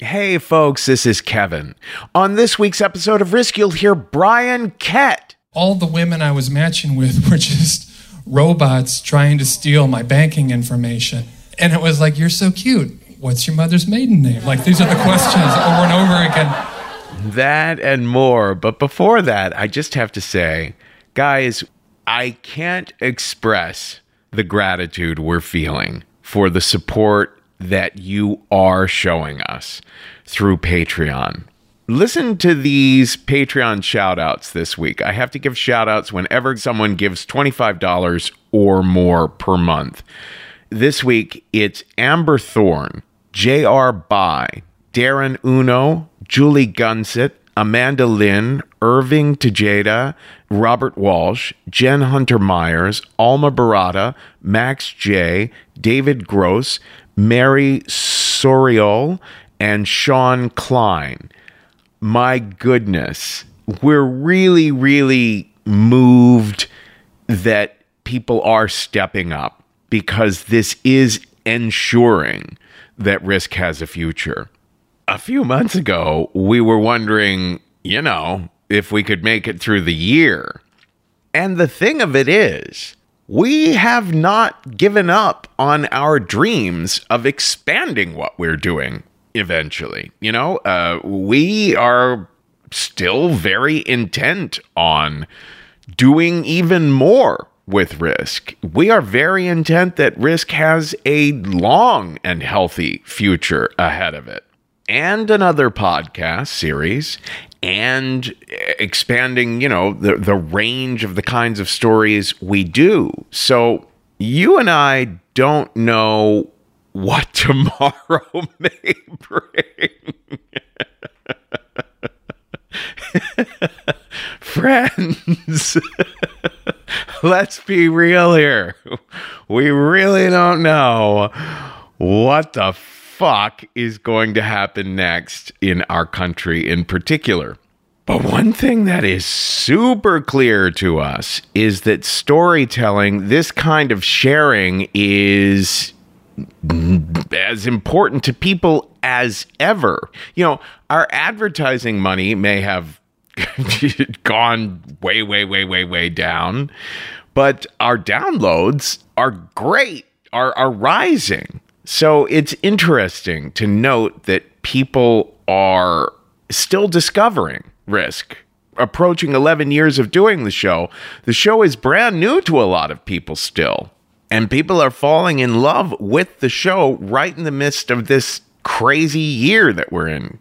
Hey, folks, this is Kevin. On this week's episode of Risk, you'll hear Bryan Kett. All the women I was matching with were just robots trying to steal my banking information. And it was like, You're so cute. What's your mother's maiden name? Like, these are the questions over and over again. That and more. But before that, I just have to say, guys, I can't express the gratitude we're feeling for the support that you are showing us through Patreon. Listen to these Patreon shout outs this week. I have to give shout outs whenever someone gives $25 or more per month. This week, it's Amber Thorne, J.R. By, Darren Uno, Julie Gunsit, Amanda Lynn, Irving Tejada, Robert Walsh, Jen Hunter Myers, Alma Barata, Max J, David Gross, Mary Soriol, and Sean Klein. My goodness, we're really, really moved that people are stepping up because this is ensuring that risk has a future a few months ago, we were wondering, you know, if we could make it through the year. And the thing of it is, we have not given up on our dreams of expanding what we're doing eventually. You know, uh, we are still very intent on doing even more with risk. We are very intent that risk has a long and healthy future ahead of it and another podcast series and expanding, you know, the, the range of the kinds of stories we do. So you and I don't know what tomorrow may bring. Friends, let's be real here. We really don't know what the fuck is going to happen next in our country in particular. But one thing that is super clear to us is that storytelling, this kind of sharing, is as important to people as ever. You know, our advertising money may have gone way, way, way, way, way down, but our downloads are great, are, are rising. So it's interesting to note that people are still discovering risk. Approaching 11 years of doing the show, the show is brand new to a lot of people still. And people are falling in love with the show right in the midst of this crazy year that we're in.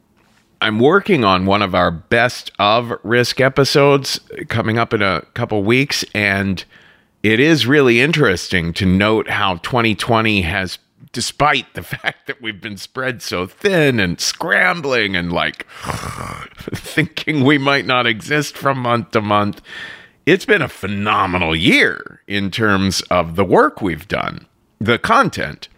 I'm working on one of our best of risk episodes coming up in a couple weeks. And it is really interesting to note how 2020 has despite the fact that we've been spread so thin and scrambling and like thinking we might not exist from month to month, it's been a phenomenal year in terms of the work we've done, the content.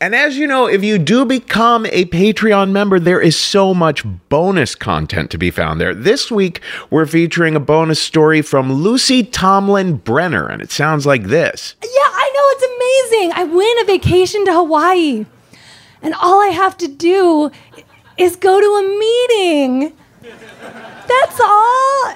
And as you know, if you do become a Patreon member, there is so much bonus content to be found there. This week, we're featuring a bonus story from Lucy Tomlin Brenner, and it sounds like this. Yeah, I know, it's amazing. I win a vacation to Hawaii, and all I have to do is go to a meeting. That's all.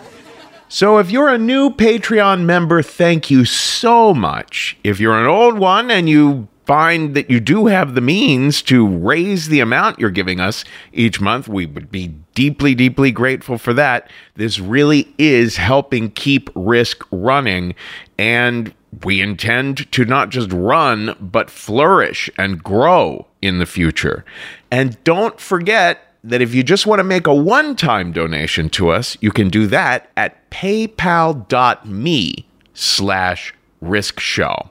So, if you're a new Patreon member, thank you so much. If you're an old one and you find that you do have the means to raise the amount you're giving us each month, we would be deeply, deeply grateful for that. This really is helping keep risk running. And we intend to not just run, but flourish and grow in the future. And don't forget that if you just want to make a one time donation to us, you can do that at paypal.me slash risk show.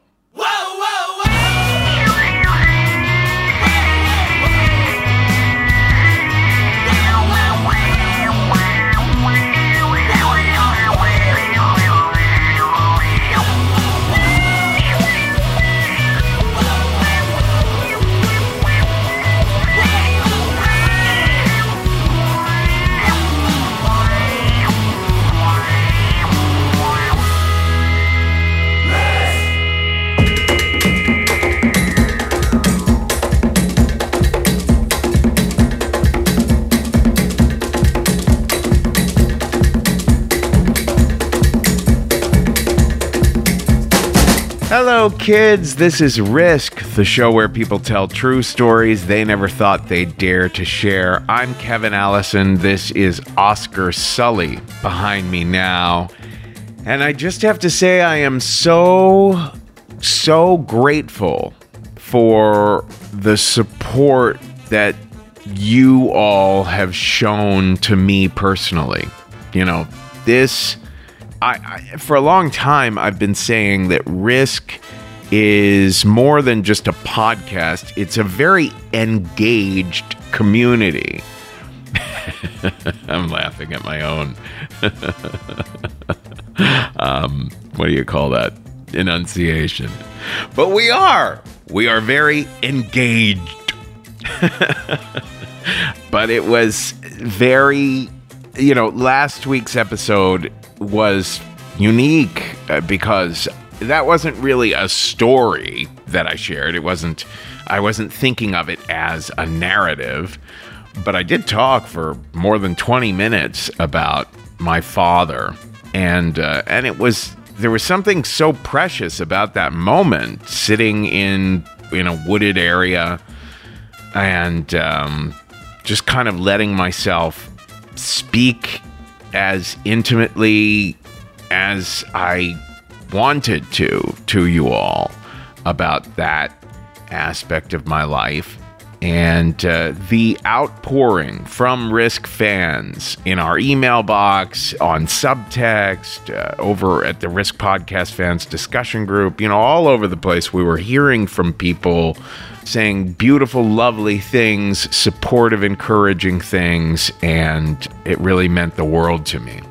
Hello, kids. This is Risk, the show where people tell true stories they never thought they'd dare to share. I'm Kevin Allison. This is Oscar Sully behind me now. And I just have to say, I am so, so grateful for the support that you all have shown to me personally. You know, this I, I, for a long time I've been saying that Risk is more than just a podcast. It's a very engaged community. I'm laughing at my own. um, what do you call that? Enunciation. But we are. We are very engaged. but it was very, you know, last week's episode was unique uh, because that wasn't really a story that I shared. It wasn't I wasn't thinking of it as a narrative, but I did talk for more than 20 minutes about my father and uh, and it was there was something so precious about that moment sitting in in a wooded area and um, just kind of letting myself speak as intimately as I wanted to to you all about that aspect of my life and uh, the outpouring from Risk fans in our email box, on subtext, uh, over at the Risk Podcast fans discussion group, you know, all over the place. We were hearing from people saying beautiful, lovely things, supportive, encouraging things, and it really meant the world to me.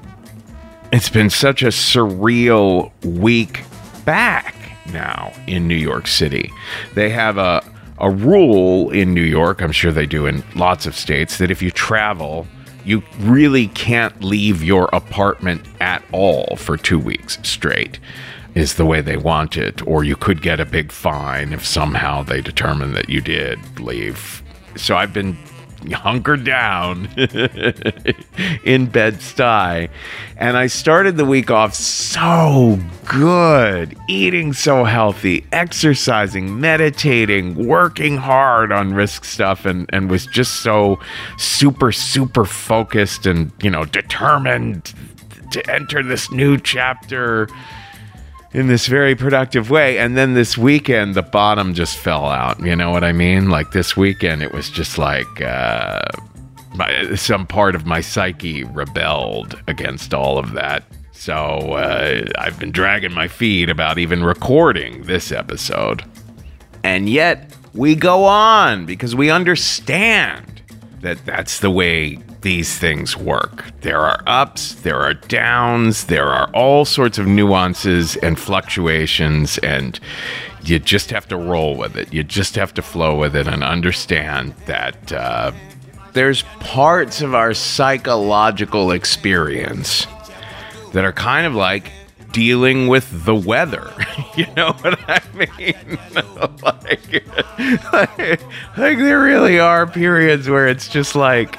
It's been such a surreal week back now in New York City. They have a a rule in New York, I'm sure they do in lots of states, that if you travel, you really can't leave your apartment at all for two weeks straight, is the way they want it. Or you could get a big fine if somehow they determine that you did leave. So I've been hunkered down in Bed Stuy. And I started the week off so good, eating so healthy, exercising, meditating, working hard on risk stuff, and, and was just so super, super focused and, you know, determined to enter this new chapter in this very productive way. And then this weekend, the bottom just fell out. You know what I mean? Like this weekend, it was just like uh, my, some part of my psyche rebelled against all of that. So uh, I've been dragging my feet about even recording this episode. And yet, we go on because we understand that that's the way these things work. There are ups, there are downs, there are all sorts of nuances and fluctuations, and you just have to roll with it. You just have to flow with it and understand that uh, there's parts of our psychological experience that are kind of like dealing with the weather. you know what I mean? like, like, like, there really are periods where it's just like,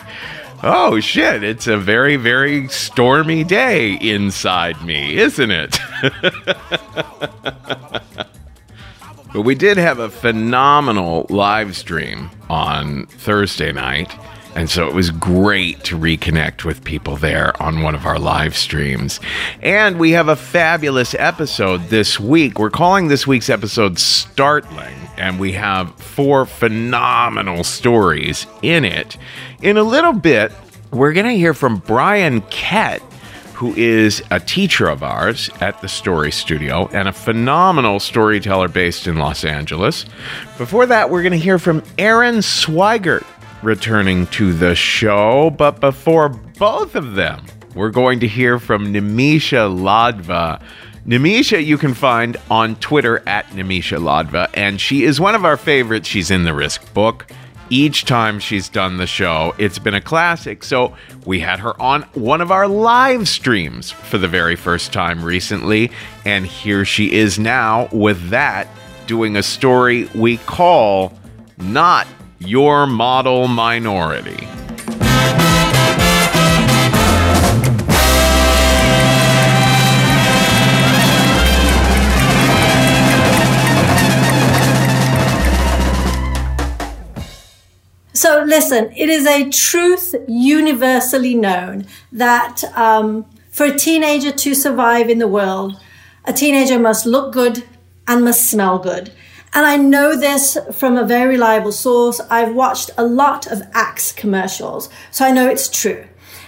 oh shit, it's a very, very stormy day inside me, isn't it? But we did have a phenomenal live stream on Thursday night. And so it was great to reconnect with people there on one of our live streams. And we have a fabulous episode this week. We're calling this week's episode Startling, and we have four phenomenal stories in it. In a little bit, we're going to hear from Bryan Kett who is a teacher of ours at the Story Studio and a phenomenal storyteller based in Los Angeles. Before that, we're going to hear from Erin Swigart returning to the show. But before both of them, we're going to hear from Nimisha Ladva. Nimisha, you can find on Twitter at Nimisha Ladva, and she is one of our favorites. She's in the Risk book each time she's done the show. It's been a classic. So we had her on one of our live streams for the very first time recently. And here she is now with that, doing a story we call Not Your Model Minority. So, listen, it is a truth universally known that um, for a teenager to survive in the world, a teenager must look good and must smell good. And I know this from a very reliable source. I've watched a lot of Axe commercials, so I know it's true.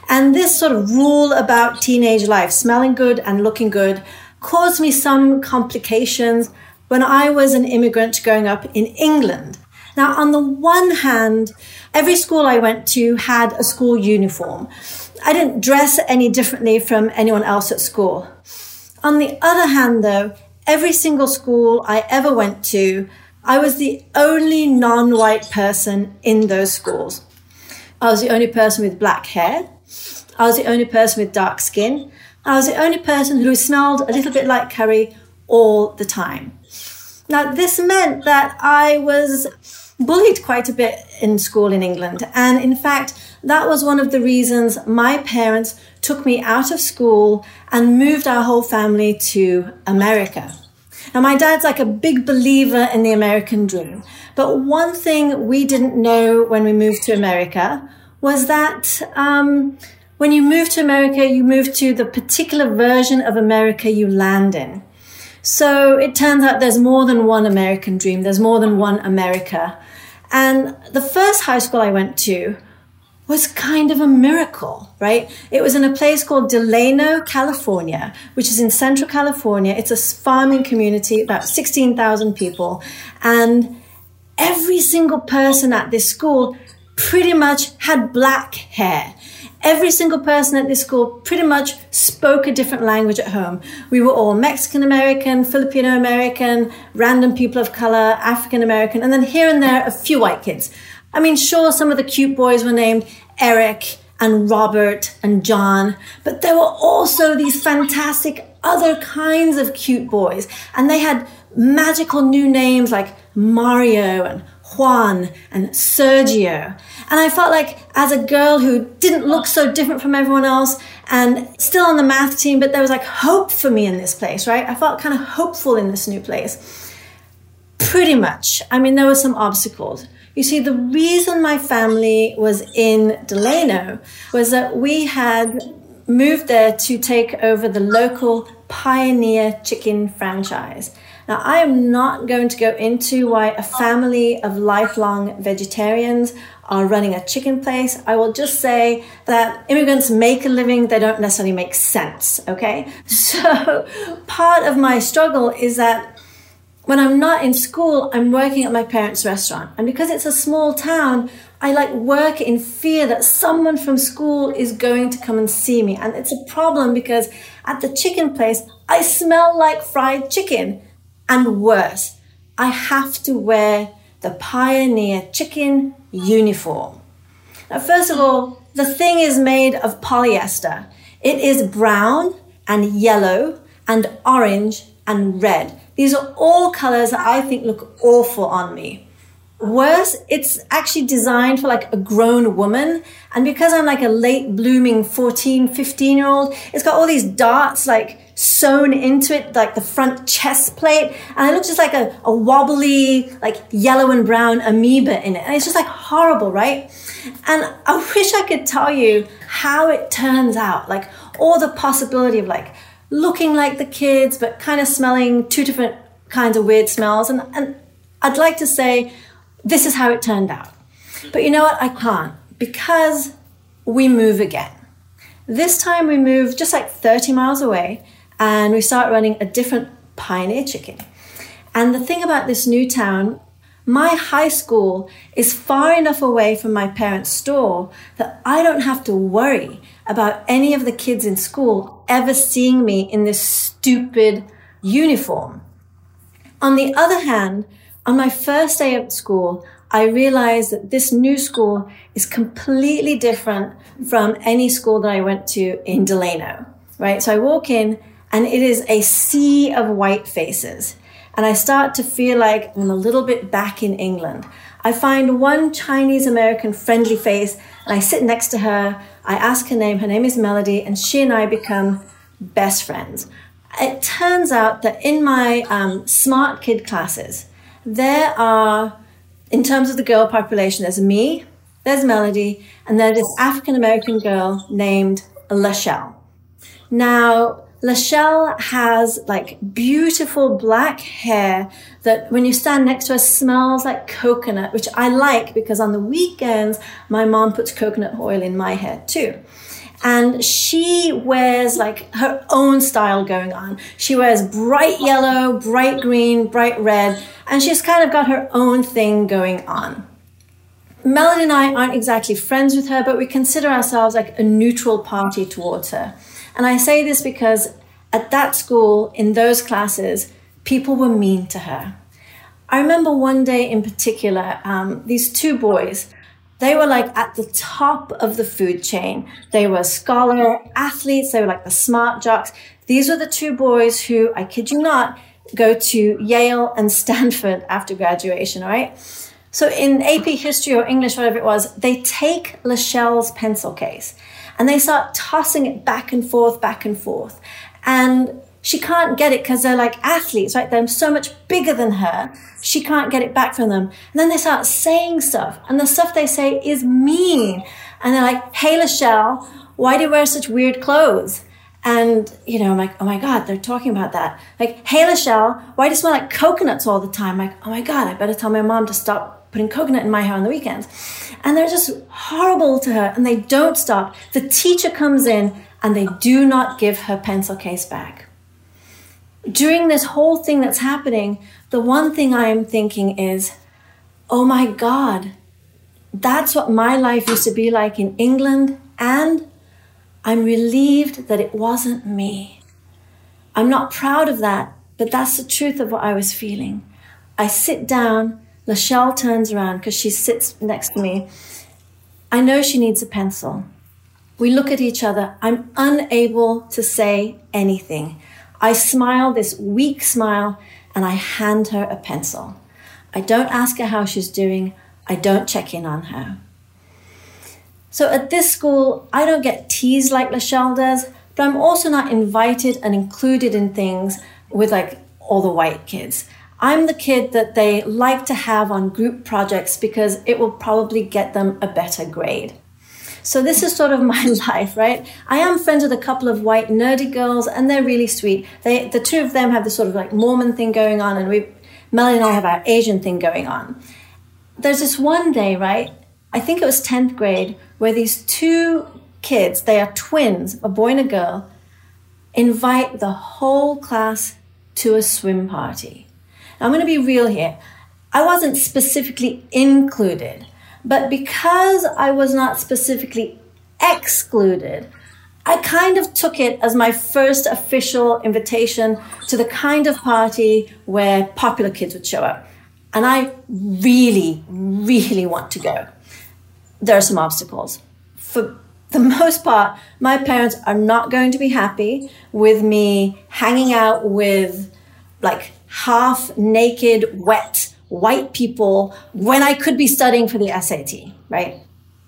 And this sort of rule about teenage life, smelling good and looking good, caused me some complications when I was an immigrant growing up in England. Now, on the one hand, every school I went to had a school uniform. I didn't dress any differently from anyone else at school. On the other hand, though, every single school I ever went to, I was the only non white person in those schools. I was the only person with black hair. I was the only person with dark skin. I was the only person who smelled a little bit like curry all the time. Now, this meant that I was bullied quite a bit in school in England. And in fact, that was one of the reasons my parents took me out of school and moved our whole family to America. Now, my dad's like a big believer in the American dream. But one thing we didn't know when we moved to America was that um, when you move to America, you move to the particular version of America you land in. So it turns out there's more than one American dream, there's more than one America. And the first high school I went to was kind of a miracle, right? It was in a place called Delano, California, which is in central California. It's a farming community, about 16,000 people. And every single person at this school pretty much had black hair. Every single person at this school pretty much spoke a different language at home. We were all Mexican American, Filipino American, random people of color, African American, and then here and there a few white kids. I mean, sure, some of the cute boys were named Eric and Robert and John, but there were also these fantastic other kinds of cute boys, and they had magical new names like Mario and Juan and Sergio. And I felt like as a girl who didn't look so different from everyone else and still on the math team, but there was like hope for me in this place, right? I felt kind of hopeful in this new place. Pretty much. I mean, there were some obstacles. You see, the reason my family was in Delano was that we had moved there to take over the local Pioneer Chicken franchise. Now, I am not going to go into why a family of lifelong vegetarians are running a chicken place. I will just say that immigrants make a living, they don't necessarily make sense, okay? So, part of my struggle is that when I'm not in school, I'm working at my parents' restaurant. And because it's a small town, I like work in fear that someone from school is going to come and see me. And it's a problem because at the chicken place, I smell like fried chicken. And worse, I have to wear the Pioneer chicken uniform. Now, first of all, the thing is made of polyester. It is brown and yellow and orange and red. These are all colors that I think look awful on me. worse, it's actually designed for like a grown woman. And because I'm like a late blooming 14, 15 year old, it's got all these darts like sewn into it, like the front chest plate. And it looks just like a, a wobbly, like yellow and brown amoeba in it. And it's just like horrible, right? And I wish I could tell you how it turns out, like all the possibility of like looking like the kids, but kind of smelling two different kinds of weird smells. And, and I'd like to say, this is how it turned out. But you know what? I can't because we move again. This time we move just like 30 miles away and we start running a different pioneer chicken. And the thing about this new town, my high school is far enough away from my parents' store that I don't have to worry about any of the kids in school ever seeing me in this stupid uniform. On the other hand, on my first day at school, I realized that this new school is completely different from any school that I went to in Delano, right? So I walk in and it is a sea of white faces. And I start to feel like I'm a little bit back in England. I find one Chinese American friendly face and I sit next to her. I ask her name. Her name is Melody, and she and I become best friends. It turns out that in my um, smart kid classes, there are, in terms of the girl population, there's me, there's Melody, and there's this African American girl named Lachelle. Now, Lachelle has like beautiful black hair that when you stand next to her smells like coconut, which I like because on the weekends, my mom puts coconut oil in my hair too. And she wears like her own style going on. She wears bright yellow, bright green, bright red, and she's kind of got her own thing going on. Melody and I aren't exactly friends with her, but we consider ourselves like a neutral party towards her. And I say this because at that school, in those classes, people were mean to her. I remember one day in particular, um, these two boys, they were like at the top of the food chain. They were scholar athletes, they were like the smart jocks. These were the two boys who, I kid you not, go to Yale and Stanford after graduation, all right? So in AP history or English, whatever it was, they take Lachelle's pencil case and they start tossing it back and forth, back and forth. And she can't get it because they're like athletes, right? They're so much bigger than her. She can't get it back from them. And then they start saying stuff, and the stuff they say is mean. And they're like, hey, Lachelle, why do you wear such weird clothes? And, you know, I'm like, oh my God, they're talking about that. Like, hey, Lachelle, why do you smell like coconuts all the time? I'm like, oh my God, I better tell my mom to stop putting coconut in my hair on the weekends. And they're just horrible to her and they don't stop. The teacher comes in and they do not give her pencil case back. During this whole thing that's happening, the one thing I am thinking is, oh my God, that's what my life used to be like in England, and I'm relieved that it wasn't me. I'm not proud of that, but that's the truth of what I was feeling. I sit down, Lachelle turns around because she sits next to me. I know she needs a pencil. We look at each other. I'm unable to say anything. I smile this weak smile and I hand her a pencil. I don't ask her how she's doing. I don't check in on her. So at this school, I don't get teased like Lachelle does, but I'm also not invited and included in things with like all the white kids. I'm the kid that they like to have on group projects because it will probably get them a better grade. So this is sort of my life, right? I am friends with a couple of white nerdy girls, and they're really sweet. They, the two of them have this sort of like Mormon thing going on, and we, Melanie and I have our Asian thing going on. There's this one day, right? I think it was tenth grade, where these two kids, they are twins, a boy and a girl, invite the whole class to a swim party. I'm going to be real here. I wasn't specifically included. But because I was not specifically excluded, I kind of took it as my first official invitation to the kind of party where popular kids would show up. And I really, really want to go. There are some obstacles. For the most part, my parents are not going to be happy with me hanging out with like half naked, wet white people when I could be studying for the SAT, right?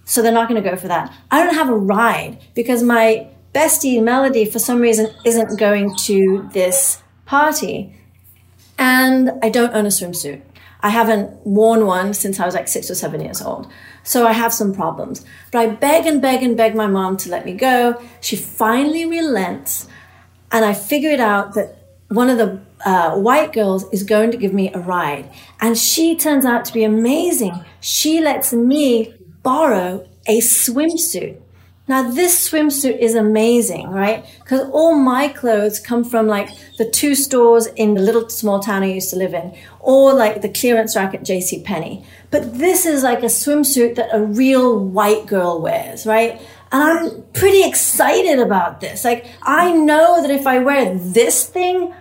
So they're not going to go for that. I don't have a ride because my bestie Melody, for some reason, isn't going to this party. And I don't own a swimsuit. I haven't worn one since I was like six or seven years old. So I have some problems. But I beg and beg and beg my mom to let me go. She finally relents. And I figured out that one of the uh, white girls is going to give me a ride. And she turns out to be amazing. She lets me borrow a swimsuit. Now, this swimsuit is amazing, right? Because all my clothes come from like the two stores in the little small town I used to live in, or like the clearance rack at JC Penney. But this is like a swimsuit that a real white girl wears, right? And I'm pretty excited about this. Like, I know that if I wear this thing,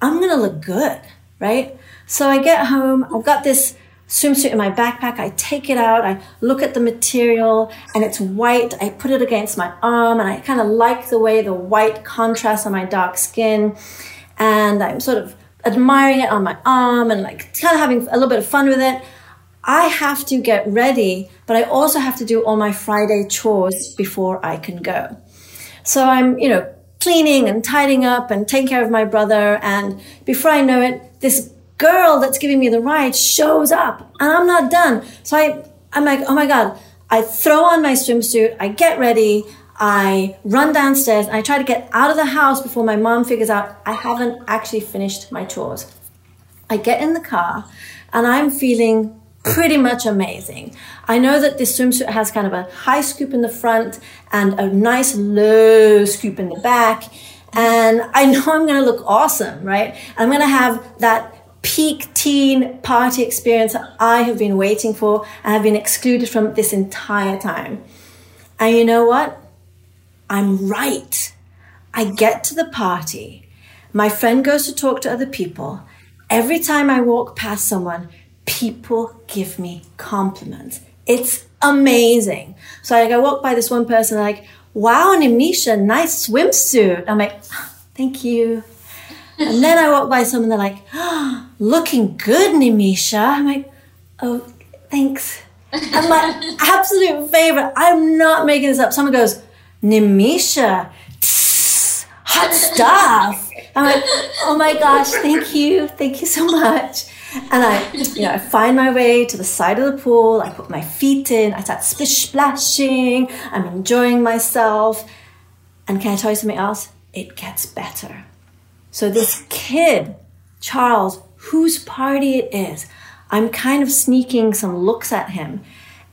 I'm gonna look good, right? So I get home, I've got this swimsuit in my backpack. I take it out, I look at the material, and it's white. I put it against my arm, and I kind of like the way the white contrasts on my dark skin. And I'm sort of admiring it on my arm and like kind of having a little bit of fun with it. I have to get ready, but I also have to do all my Friday chores before I can go. So I'm, you know, cleaning and tidying up and taking care of my brother. And before I know it, this girl that's giving me the ride shows up and I'm not done. So I, I'm like, oh my God. I throw on my swimsuit. I get ready. I run downstairs and I try to get out of the house before my mom figures out I haven't actually finished my chores. I get in the car and I'm feeling pretty much amazing. I know that this swimsuit has kind of a high scoop in the front and a nice low scoop in the back. And I know I'm going to look awesome, right? I'm going to have that peak teen party experience that I have been waiting for and have been excluded from this entire time. And you know what? I'm right. I get to the party. My friend goes to talk to other people. Every time I walk past someone, people give me compliments. It's amazing. So like I walk by this one person like, wow, Nimisha, nice swimsuit. I'm like, ah, thank you. And then I walk by someone, they're like, oh, looking good, Nimisha. I'm like, oh, thanks. And my absolute favorite, I'm not making this up. Someone goes, Nimisha, tss, hot stuff. I'm like, oh my gosh, thank you. Thank you so much. And I, you know, I find my way to the side of the pool. I put my feet in. I start splish splashing. I'm enjoying myself. And can I tell you something else? It gets better. So this kid, Charles, whose party it is, I'm kind of sneaking some looks at him.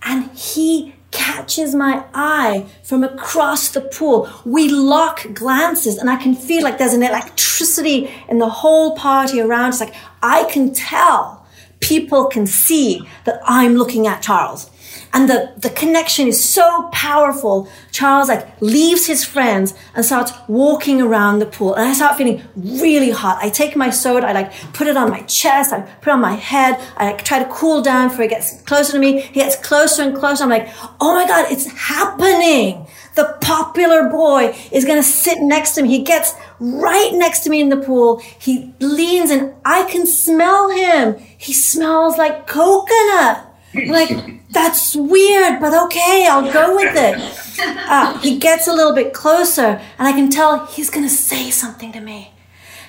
And he catches my eye from across the pool. We lock glances and I can feel like there's an electricity in the whole party around. It's like I can tell people can see that I'm looking at Charles. And the, the connection is so powerful. Charles like leaves his friends and starts walking around the pool. And I start feeling really hot. I take my soda, I like put it on my chest, I put it on my head, I like try to cool down before he gets closer to me. He gets closer and closer. I'm like, oh my God, it's happening. The popular boy is going to sit next to me. He gets right next to me in the pool. He leans and I can smell him. He smells like coconut. Like, that's weird, but okay, I'll go with it. Uh, he gets a little bit closer, and I can tell he's going to say something to me.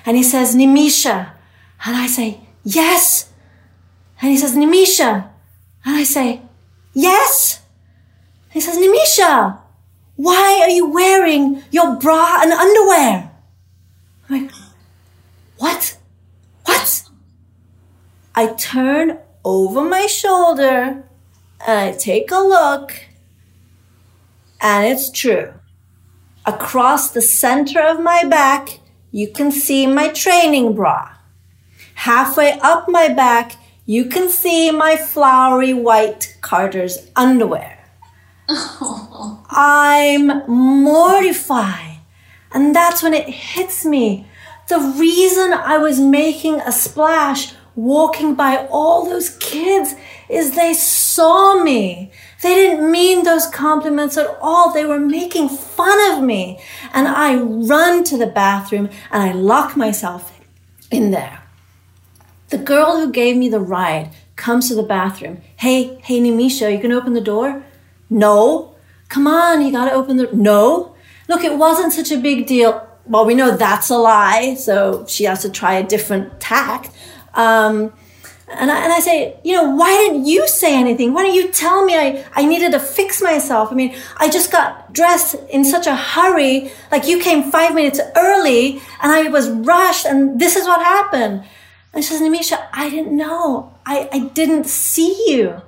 And he says, Nimisha. And I say, yes. And he says, Nimisha. And I say, yes. And he says, Nimisha, why are you wearing your bra and underwear? I'm like, what? What? I turn over my shoulder and I take a look, and it's true. Across the center of my back, you can see my training bra. Halfway up my back, you can see my flowery white Carter's underwear. I'm mortified. And that's when it hits me. The reason I was making a splash walking by all those kids is they saw me. They didn't mean those compliments at all. They were making fun of me. And I run to the bathroom and I lock myself in there. The girl who gave me the ride comes to the bathroom. Hey, hey, Nimisha, you can open the door? No. Come on, you gotta open the. No. Look, it wasn't such a big deal. Well, we know that's a lie, so she has to try a different tack. Um, and I, and I say, you know, why didn't you say anything? Why didn't you tell me I, I needed to fix myself? I mean, I just got dressed in such a hurry. Like you came five minutes early and I was rushed and this is what happened. And she says, Nimisha, I didn't know. I, I didn't see you.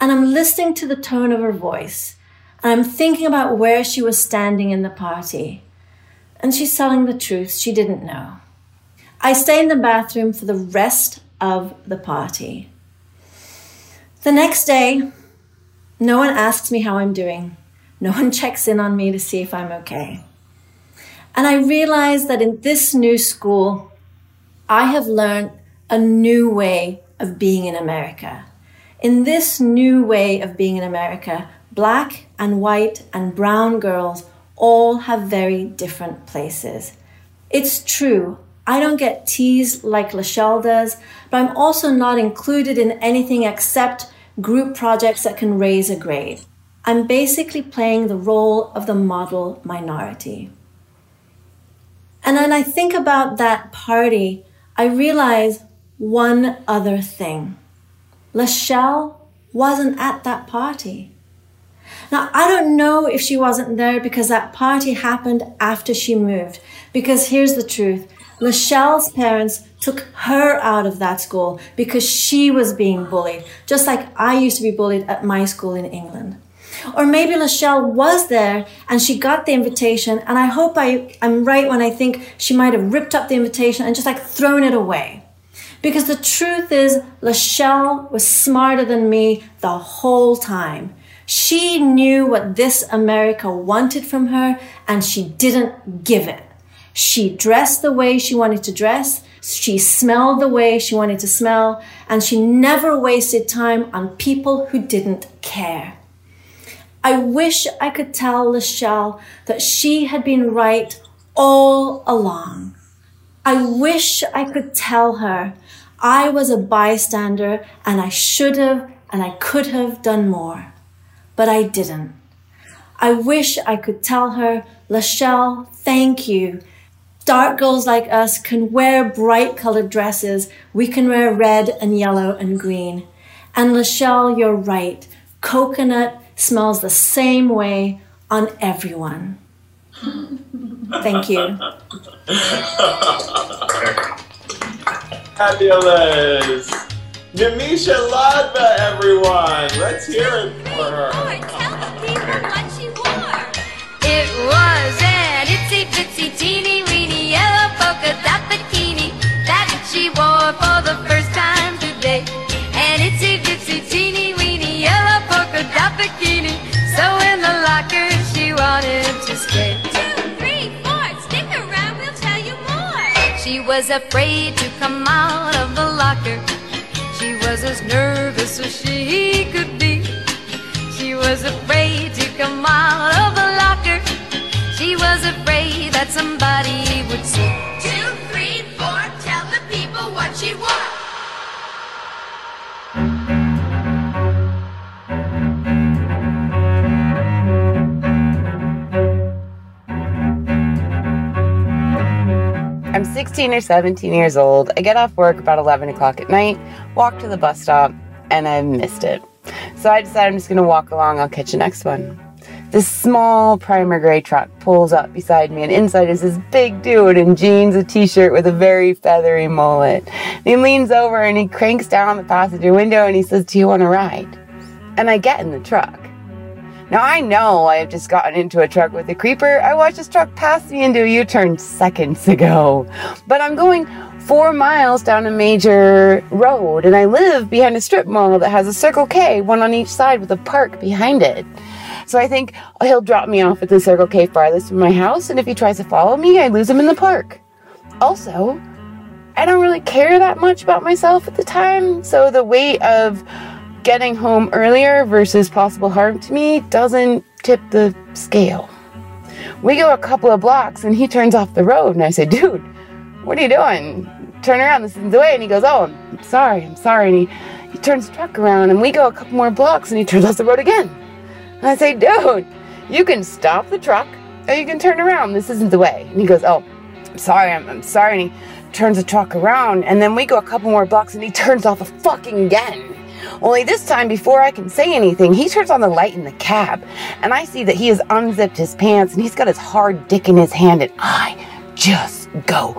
And I'm listening to the tone of her voice. And I'm thinking about where she was standing in the party. And she's telling the truth. She didn't know. I stay in the bathroom for the rest of the party. The next day, no one asks me how I'm doing. No one checks in on me to see if I'm okay. And I realize that in this new school, I have learned a new way of being in America. In this new way of being in America, black and white and brown girls all have very different places. It's true, I don't get teased like Lachelle does, but I'm also not included in anything except group projects that can raise a grade. I'm basically playing the role of the model minority. And when I think about that party, I realize one other thing. Lachelle wasn't at that party. Now, I don't know if she wasn't there because that party happened after she moved. Because here's the truth Lachelle's parents took her out of that school because she was being bullied, just like I used to be bullied at my school in England. Or maybe Lachelle was there and she got the invitation, and I hope I, I'm right when I think she might have ripped up the invitation and just like thrown it away. Because the truth is, Lachelle was smarter than me the whole time. She knew what this America wanted from her and she didn't give it. She dressed the way she wanted to dress. She smelled the way she wanted to smell. And she never wasted time on people who didn't care. I wish I could tell Lachelle that she had been right all along. I wish I could tell her I was a bystander and I should have and I could have done more. But I didn't. I wish I could tell her, Lachelle, thank you dark girls like us can wear bright colored dresses. We can wear red and yellow and green. And Lachelle, you're right. Coconut smells the same way on everyone. Thank you. Fabulous. Nimisha Ladva, everyone. Let's hear it for her. Oh, tell the people what she wore. It was an itsy bitsy teeny weeny yellow polka dot bikini that she wore for the first time today. And itsy bitsy teeny weeny yellow polka dot bikini. So in the locker she wanted to stay. Two, three, four, stick around, we'll tell you more. She was afraid to come out of the locker. She was as nervous as she could be. She was afraid to come out of the locker. She was afraid that somebody would see. I'm 16 or 17 years old. I get off work about 11 o'clock at night, walk to the bus stop, and I missed it. So I decided I'm just gonna walk along, I'll catch the next one. This small primer gray truck pulls up beside me, and inside is this big dude in jeans, a t shirt with a very feathery mullet. And he leans over and he cranks down the passenger window and he says, Do you want to ride? And I get in the truck. Now I know I have just gotten into a truck with a creeper. I watched this truck pass me into a U turn seconds ago. But I'm going four miles down a major road, and I live behind a strip mall that has a Circle K, one on each side with a park behind it. So I think he'll drop me off at the Circle K farthest from my house, and if he tries to follow me, I lose him in the park. Also, I don't really care that much about myself at the time, so the weight of getting home earlier versus possible harm to me doesn't tip the scale. We go a couple of blocks and he turns off the road, and I say, Dude, what are you doing? turn around, this isn't the way. And he goes, oh, I'm sorry, I'm sorry. And he, he turns the truck around and we go a couple more blocks and he turns off the road again. I say, dude, you can stop the truck or you can turn around. This isn't the way. And he goes, oh, I'm sorry, I'm, I'm sorry. And he turns the truck around and then we go a couple more blocks and he turns off the fucking again. Only this time, before I can say anything, he turns on the light in the cab, and I see that he has unzipped his pants and he's got his hard dick in his hand, and I just go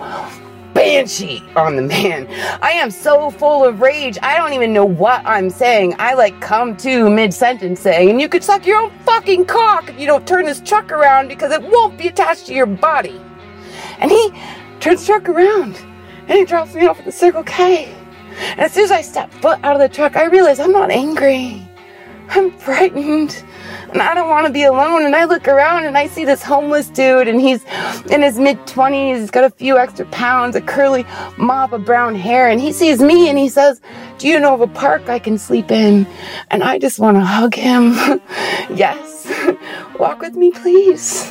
banshee on the man. I am so full of rage, I don't even know what I'm saying. I like come to mid sentence saying, and you could suck your own fucking cock if you don't turn this truck around because it won't be attached to your body. And he turns truck around and he drops me off at the Circle K. And as soon as I step foot out of the truck, I realize I'm not angry. I'm frightened. And I don't want to be alone. And I look around and I see this homeless dude, and he's in his mid 20s. He's got a few extra pounds, a curly mop of brown hair. And he sees me and he says, Do you know of a park I can sleep in? And I just want to hug him. yes. Walk with me, please.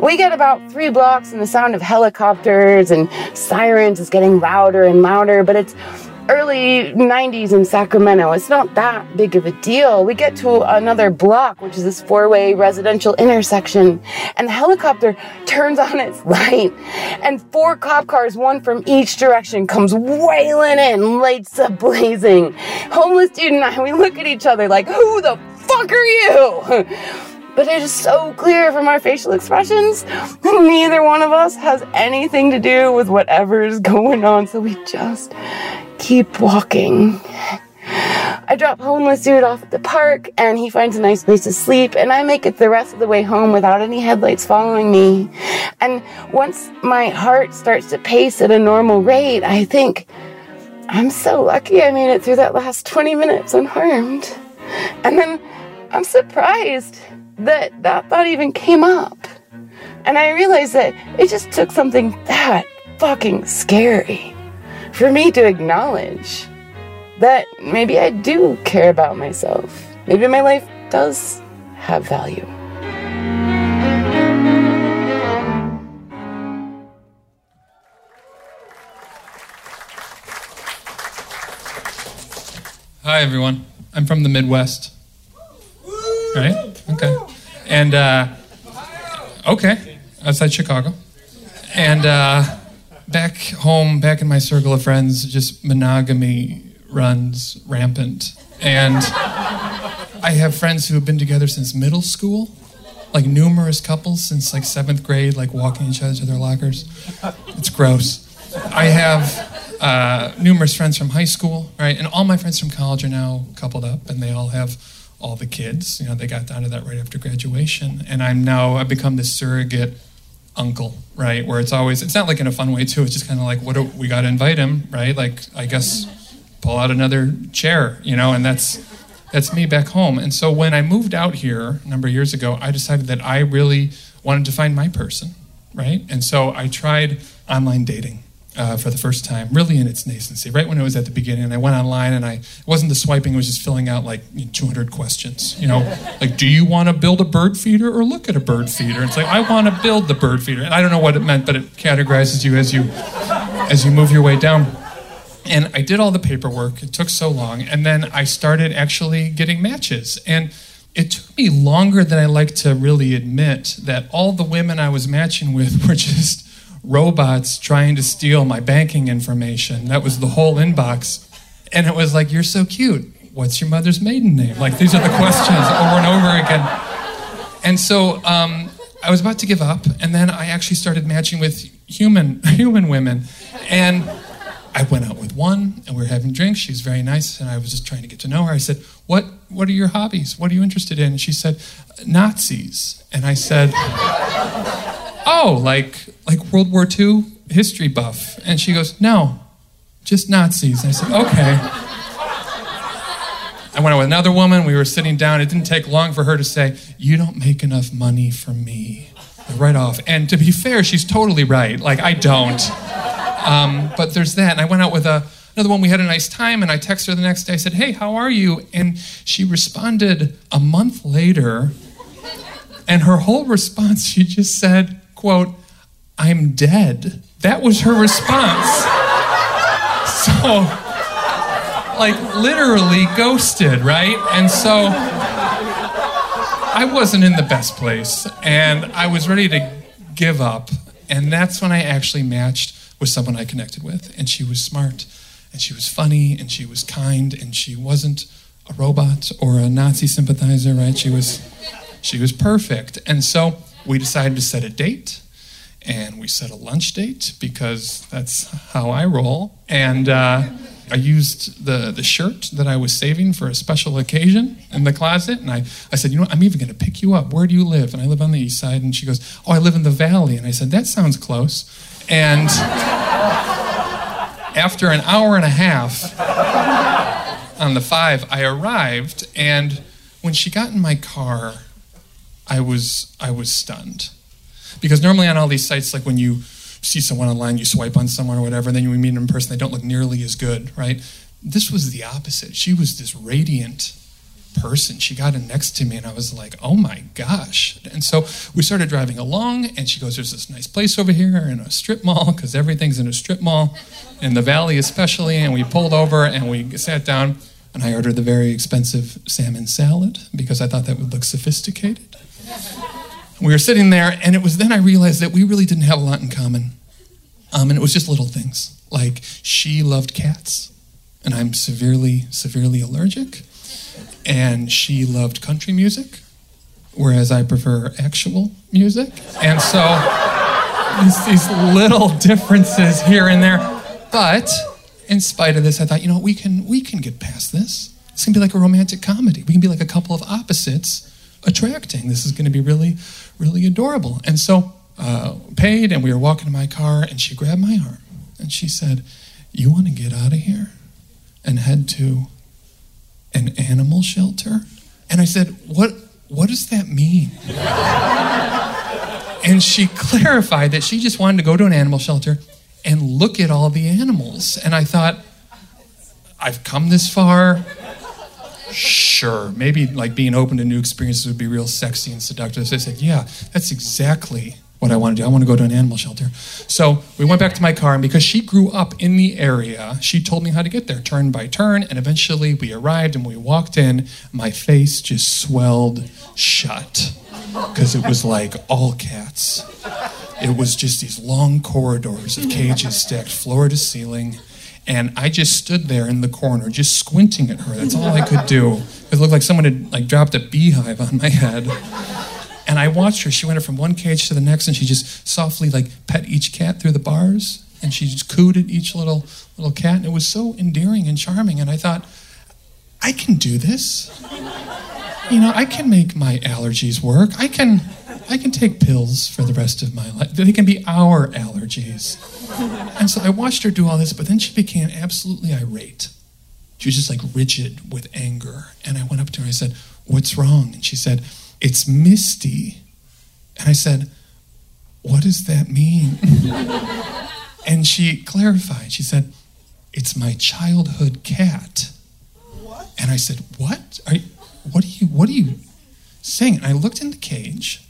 We get about three blocks, and the sound of helicopters and sirens is getting louder and louder, but it's early 90s in Sacramento. It's not that big of a deal. We get to another block, which is this four way residential intersection, and the helicopter turns on its light, and four cop cars, one from each direction, comes wailing in, lights up blazing. Homeless dude and I, we look at each other like, who the fuck are you? But it is so clear from our facial expressions, that neither one of us has anything to do with whatever is going on, so we just keep walking. I drop homeless dude off at the park and he finds a nice place to sleep and I make it the rest of the way home without any headlights following me. And once my heart starts to pace at a normal rate, I think, I'm so lucky I made it through that last 20 minutes unharmed. And then I'm surprised that that thought even came up. And I realized that it just took something that fucking scary for me to acknowledge that maybe I do care about myself. Maybe my life does have value. Hi, everyone. I'm from the Midwest. Right? Okay. And, uh, okay, outside Chicago. And uh, back home, back in my circle of friends, just monogamy runs rampant. And I have friends who have been together since middle school, like numerous couples since like seventh grade, like walking each other to their lockers. It's gross. I have uh, numerous friends from high school, right? And all my friends from college are now coupled up, and they all have all the kids. You know, they got down to that right after graduation, and I'm now I've become this surrogate uncle, right? Where it's always it's not like in a fun way too. It's just kind of like what do, we got to invite him, right? Like I guess pull out another chair, you know, and that's that's me back home. And so when I moved out here a number of years ago, I decided that I really wanted to find my person, right? And so I tried online dating uh, for the first time, really in its nascency, right when it was at the beginning. And I went online and I, it wasn't the swiping, it was just filling out like you know, 200 questions. You know, like, do you want to build a bird feeder or look at a bird feeder? And It's like, I want to build the bird feeder. And I don't know what it meant, but it categorizes you as you, as you move your way down. And I did all the paperwork. It took so long. And then I started actually getting matches. And it took me longer than I like to really admit that all the women I was matching with were just robots trying to steal my banking information. That was the whole inbox. And it was like, You're so cute. What's your mother's maiden name? Like, these are the questions over and over again. And so um, I was about to give up, and then I actually started matching with human, human women. And I went out with one, and we were having drinks. She was very nice, and I was just trying to get to know her. I said, "What What are your hobbies? What are you interested in?" And she said, "Nazis." And I said, "Oh, like like World War II history buff?" And she goes, "No, just Nazis." And I said, "Okay." I went out with another woman. We were sitting down. It didn't take long for her to say, "You don't make enough money for me." Right off. And to be fair, she's totally right. Like I don't. Um, but there's that. And I went out with a, another one. We had a nice time, and I texted her the next day. I said, "Hey, how are you?" And she responded a month later, and her whole response, she just said, "quote I'm dead." That was her response. So, like, literally ghosted, right? And so, I wasn't in the best place, and I was ready to give up. And that's when I actually matched with someone I connected with, and she was smart, and she was funny, and she was kind, and she wasn't a robot or a Nazi sympathizer, right? She was, she was perfect. And so we decided to set a date, and we set a lunch date because that's how I roll. And uh, I used the, the shirt that I was saving for a special occasion in the closet. And I, I said, You know what? I'm even going to pick you up. Where do you live? And I live on the east side. And she goes, Oh, I live in the valley. And I said, That sounds close. And after an hour and a half on the five, I arrived. And when she got in my car, I was, I was stunned. Because normally on all these sites, like when you see someone online, you swipe on someone or whatever, and then you meet them in person, they don't look nearly as good, right? This was the opposite. She was this radiant person. She got in next to me, and I was like, oh my gosh. And so we started driving along, and she goes, There's this nice place over here in a strip mall, because everything's in a strip mall, in the valley especially. And we pulled over and we sat down, and I ordered the very expensive salmon salad because I thought that would look sophisticated. We were sitting there, and it was then I realized that we really didn't have a lot in common. Um, and it was just little things. Like she loved cats, and I'm severely, severely allergic. And she loved country music, whereas I prefer actual music. And so these, these little differences here and there. But in spite of this, I thought, you know, we can we can get past this. It's gonna be like a romantic comedy. We can be like a couple of opposites attracting. This is gonna be really, really adorable. And so uh, paid, and we were walking to my car, and she grabbed my arm and she said, "You want to get out of here and head to an animal shelter?" And I said, "What? What does that mean?" and she clarified that she just wanted to go to an animal shelter and look at all the animals. And I thought, I've come this far. Sure, maybe like being open to new experiences would be real sexy and seductive. So I said, Yeah, that's exactly what I want to do. I want to go to an animal shelter. So we went back to my car, and because she grew up in the area, she told me how to get there, turn by turn. And eventually we arrived and we walked in. My face just swelled shut because it was like all cats. It was just these long corridors of cages stacked floor to ceiling. And I just stood there in the corner, just squinting at her. That's all I could do. It looked like someone had like dropped a beehive on my head. And I watched her. She went from one cage to the next, and she just softly like pet each cat through the bars, and she just cooed at each little little cat, and it was so endearing and charming. And I thought, I can do this. You know, I can make my allergies work. I can, I can take pills for the rest of my life. They can be our allergies. And so I watched her do all this, but then she became absolutely irate. She was just like rigid with anger. And I went up to her and I said, What's wrong? And she said, It's Misty. And I said, What does that mean? and she clarified. She said, It's my childhood cat. What? And I said, What? Are you, what are you what are you saying? And I looked in the cage,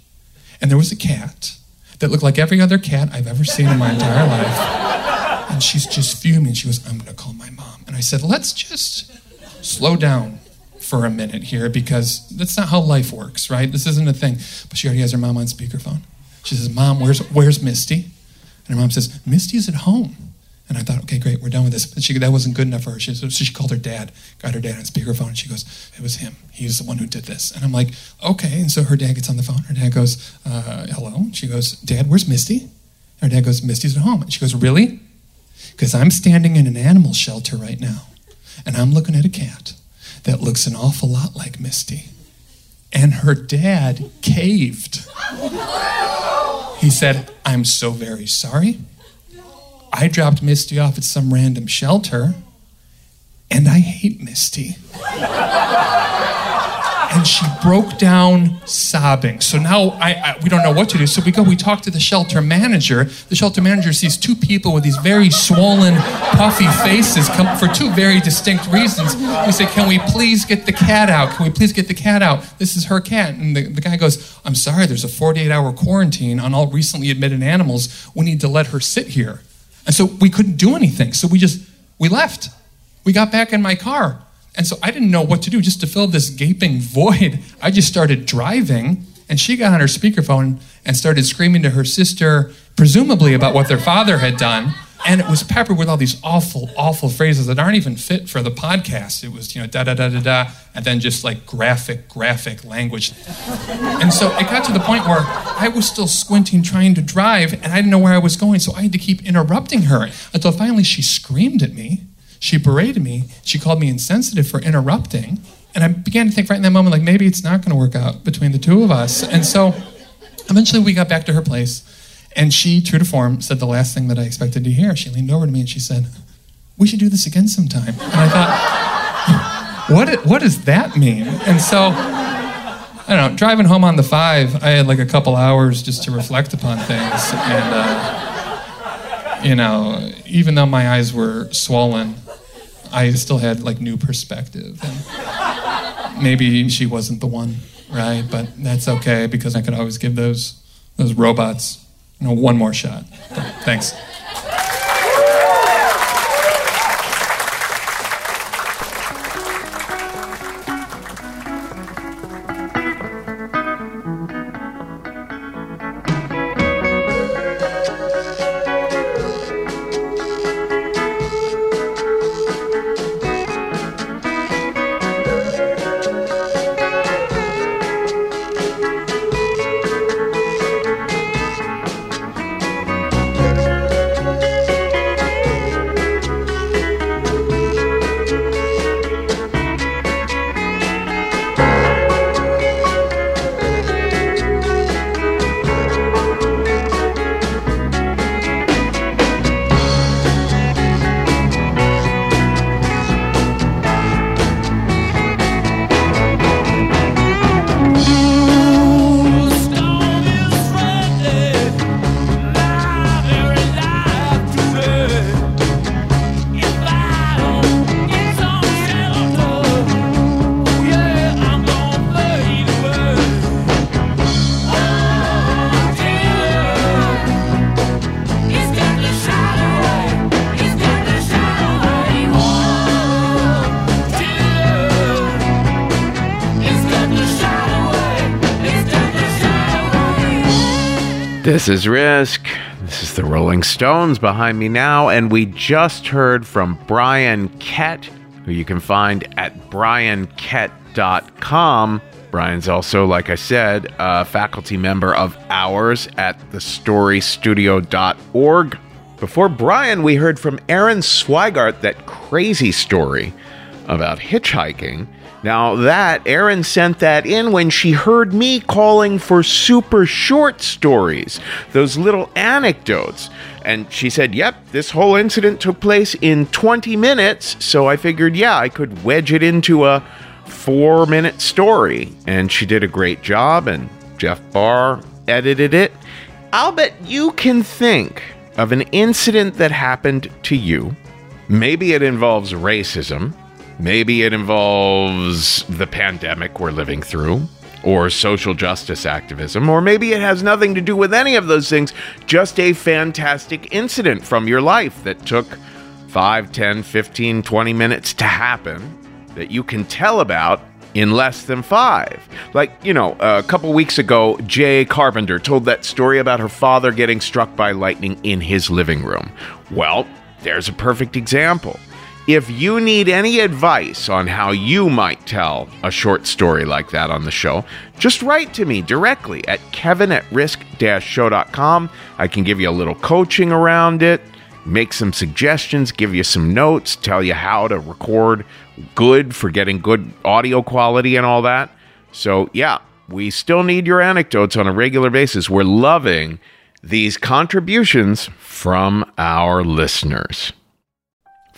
and there was a cat that looked like every other cat I've ever seen in my entire life. And she's just fuming. She goes, I'm gonna call my mom. And I said, Let's just slow down for a minute here because that's not how life works, right? This isn't a thing. But she already has her mom on speakerphone. She says, Mom, where's where's Misty? And her mom says, Misty's at home. And I thought, okay, great, we're done with this. But she, that wasn't good enough for her. She, so she called her dad, got her dad on speakerphone, and she goes, it was him. He was the one who did this. And I'm like, okay. And so her dad gets on the phone. Her dad goes, uh, hello. She goes, Dad, where's Misty? And her dad goes, Misty's at home. And she goes, really? Because I'm standing in an animal shelter right now, and I'm looking at a cat that looks an awful lot like Misty. And her dad caved. He said, I'm so very sorry. I dropped Misty off at some random shelter, and I hate Misty. and she broke down sobbing. So now I, I, we don't know what to do. So we go, we talk to the shelter manager. The shelter manager sees two people with these very swollen, puffy faces come for two very distinct reasons. We say, Can we please get the cat out? Can we please get the cat out? This is her cat. And the, the guy goes, I'm sorry, there's a 48 hour quarantine on all recently admitted animals. We need to let her sit here. And so we couldn't do anything. So we just we left. We got back in my car. And so I didn't know what to do just to fill this gaping void. I just started driving, and she got on her speakerphone and started screaming to her sister, presumably about what their father had done. And it was peppered with all these awful, awful phrases that aren't even fit for the podcast. It was, you know, da da da da da, and then just like graphic, graphic language. And so it got to the point where I was still squinting trying to drive, and I didn't know where I was going, so I had to keep interrupting her until finally she screamed at me. She berated me. She called me insensitive for interrupting. And I began to think right in that moment, like, maybe it's not going to work out between the two of us. And so eventually we got back to her place. And she, true to form, said the last thing that I expected to hear. She leaned over to me and she said, We should do this again sometime. And I thought, what, what does that mean? And so, I don't know, driving home on the five, I had like a couple hours just to reflect upon things. And, uh, you know, even though my eyes were swollen, I still had like new perspective. And maybe she wasn't the one, right? But that's okay because I could always give those, those robots one more shot. Thanks. This is Risk. This is the Rolling Stones behind me now, and we just heard from Bryan Kett, who you can find at bryankett.com. Bryan's also, like I said, a faculty member of ours at thestorystudio.org. Before Brian, we heard from Erin Swigart that crazy story about hitchhiking. Now, that, Erin sent that in when she heard me calling for super short stories, those little anecdotes. And she said, Yep, this whole incident took place in 20 minutes. So I figured, yeah, I could wedge it into a four minute story. And she did a great job, and Jeff Barr edited it. I'll bet you can think of an incident that happened to you. Maybe it involves racism. Maybe it involves the pandemic we're living through, or social justice activism, or maybe it has nothing to do with any of those things, just a fantastic incident from your life that took 5, 10, 15, 20 minutes to happen that you can tell about in less than five. Like, you know, a couple weeks ago, Jay Carpenter told that story about her father getting struck by lightning in his living room. Well, there's a perfect example. If you need any advice on how you might tell a short story like that on the show, just write to me directly at kevin at risk show.com. I can give you a little coaching around it, make some suggestions, give you some notes, tell you how to record good for getting good audio quality and all that. So, yeah, we still need your anecdotes on a regular basis. We're loving these contributions from our listeners.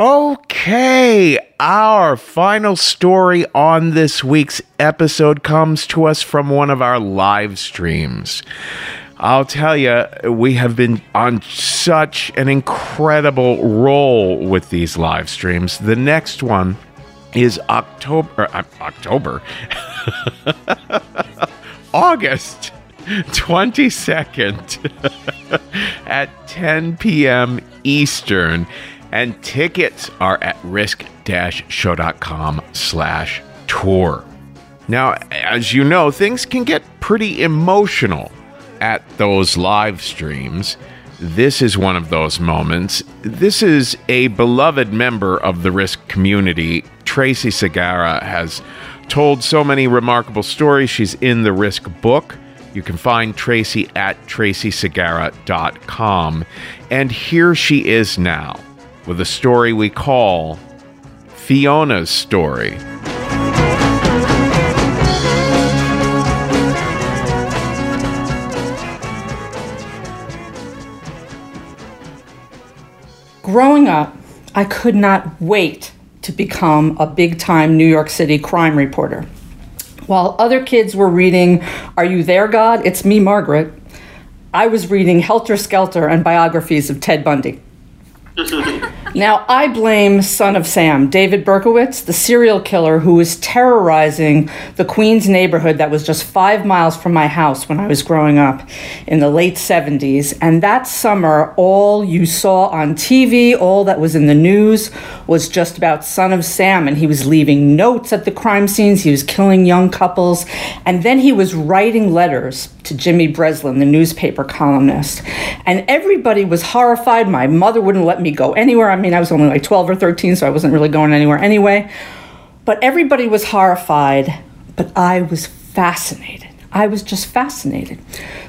Okay, our final story on this week's episode comes to us from one of our live streams. I'll tell you, we have been on such an incredible roll with these live streams. The next one is October, uh, October, August 22nd at 10 p.m. Eastern and tickets are at risk-show.com slash tour. Now, as you know, things can get pretty emotional at those live streams. This is one of those moments. This is a beloved member of the Risk community. Tracey Segarra has told so many remarkable stories. She's in the Risk book. You can find Tracey at traceysegarra.com. And here she is now with a story we call Fiona's Story. Growing up, I could not wait to become a big time New York City crime reporter. While other kids were reading Are You There, God? It's Me, Margaret, I was reading Helter Skelter and biographies of Ted Bundy. Now, I blame Son of Sam, David Berkowitz, the serial killer who was terrorizing the Queens neighborhood that was just five miles from my house when I was growing up in the late 70s. And that summer, all you saw on TV, all that was in the news, was just about Son of Sam. And he was leaving notes at the crime scenes, he was killing young couples, and then he was writing letters to Jimmy Breslin, the newspaper columnist. And everybody was horrified. My mother wouldn't let me go anywhere. Mean, I was only like 12 or 13, so I wasn't really going anywhere anyway. But everybody was horrified, but I was fascinated. I was just fascinated.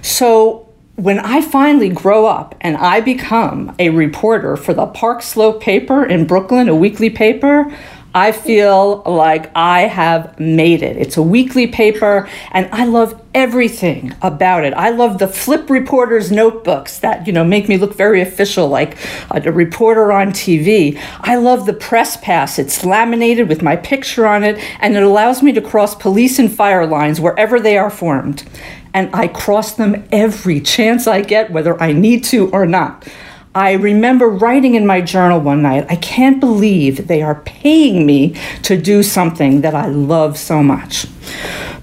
So when I finally grow up and I become a reporter for the Park Slope paper in Brooklyn, a weekly paper, I feel like I have made it. It's a weekly paper, and I love everything about it. I love the flip reporters' notebooks that you know make me look very official, like a reporter on TV. I love the press pass. It's laminated with my picture on it, and it allows me to cross police and fire lines wherever they are formed. And I cross them every chance I get, whether I need to or not. I remember writing in my journal one night, I can't believe they are paying me to do something that I love so much.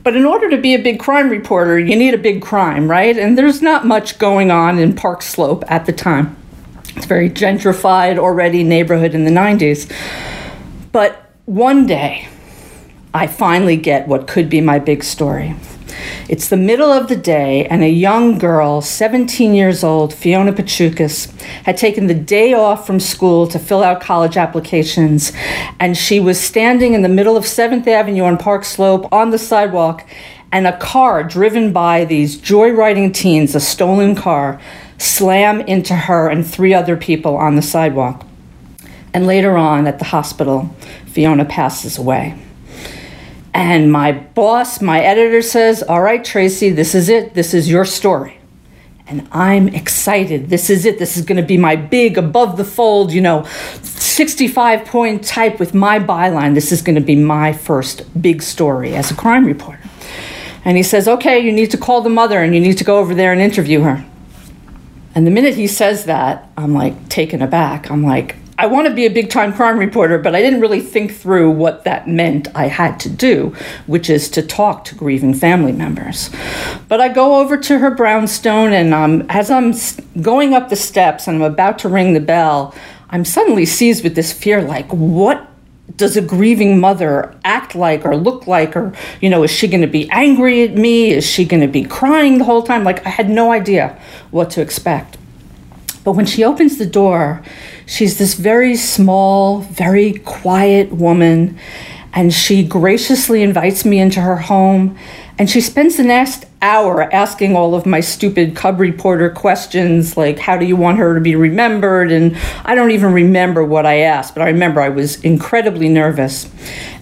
But in order to be a big crime reporter, you need a big crime, right? And there's not much going on in Park Slope at the time. It's very gentrified already neighborhood in the 90s. But one day, I finally get what could be my big story. It's the middle of the day, and a young girl, 17 years old, Fiona Pachukas, had taken the day off from school to fill out college applications, and she was standing in the middle of 7th Avenue on Park Slope on the sidewalk, and a car driven by these joyriding teens, a stolen car, slam into her and three other people on the sidewalk. And later on at the hospital, Fiona passes away. And my boss, my editor says, All right, Tracey, this is it. This is your story. And I'm excited. This is it. This is going to be my big, above the fold, you know, 65 point type with my byline. This is going to be my first big story as a crime reporter. And he says, Okay, you need to call the mother and you need to go over there and interview her. And the minute he says that, I'm like taken aback. I'm like, I want to be a big time crime reporter, but I didn't really think through what that meant I had to do, which is to talk to grieving family members. But I go over to her brownstone, and um, as I'm going up the steps and I'm about to ring the bell, I'm suddenly seized with this fear like, what does a grieving mother act like or look like? Or you know is she going to be angry at me? Is she going to be crying the whole time? Like i had no idea what to expect. But when she opens the door she's this very small very quiet woman and she graciously invites me into her home and she spends the next hour asking all of my stupid cub reporter questions like how do you want her to be remembered? And i don't even remember what i asked but i remember i was incredibly nervous.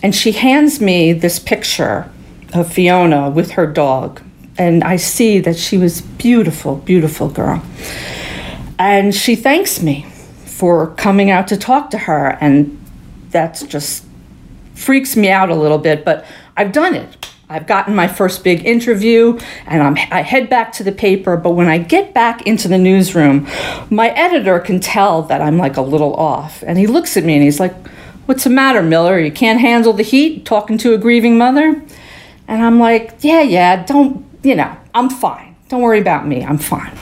And she hands me this picture of fiona with her dog and i see that she was beautiful beautiful girl. And she thanks me for coming out to talk to her and that's just freaks me out a little bit, but I've done it. I've gotten my first big interview and I'm, I head back to the paper. But when I get back into the newsroom, my editor can tell that I'm like a little off. And he looks at me and he's like, What's the matter, Miller? You can't handle the heat talking to a grieving mother? And I'm like, Yeah, yeah, don't, you know, I'm fine. Don't worry about me. I'm fine.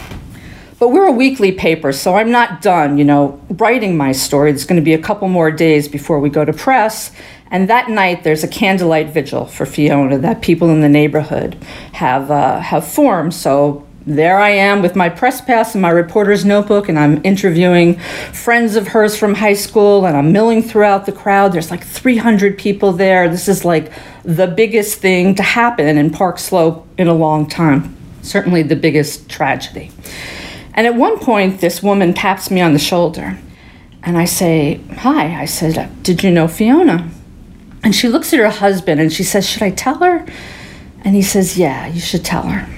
But we're a weekly paper, so I'm not done, you know, writing my story. There's going to be a couple more days before we go to press. And that night, there's a candlelight vigil for Fiona that people in the neighborhood have uh, have formed. So there I am with my press pass and my reporter's notebook, and I'm interviewing friends of hers from high school, and I'm milling throughout the crowd. There's like 300 people there. This is like the biggest thing to happen in Park Slope in a long time. Certainly the biggest tragedy. And at one point, this woman taps me on the shoulder. And I say, Hi. I said, Did you know Fiona? And she looks at her husband and she says, Should I tell her? And he says, Yeah, you should tell her.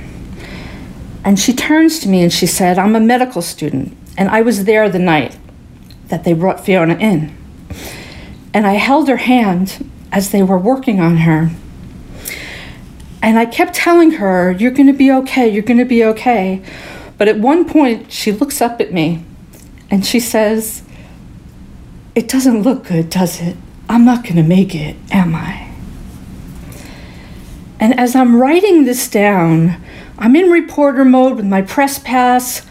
And she turns to me and she said, I'm a medical student. And I was there the night that they brought Fiona in. And I held her hand as they were working on her. And I kept telling her, You're going to be okay, you're going to be okay. But at one point, she looks up at me and she says, It doesn't look good, does it? I'm not going to make it, am I? And as I'm writing this down, I'm in reporter mode with my press pass,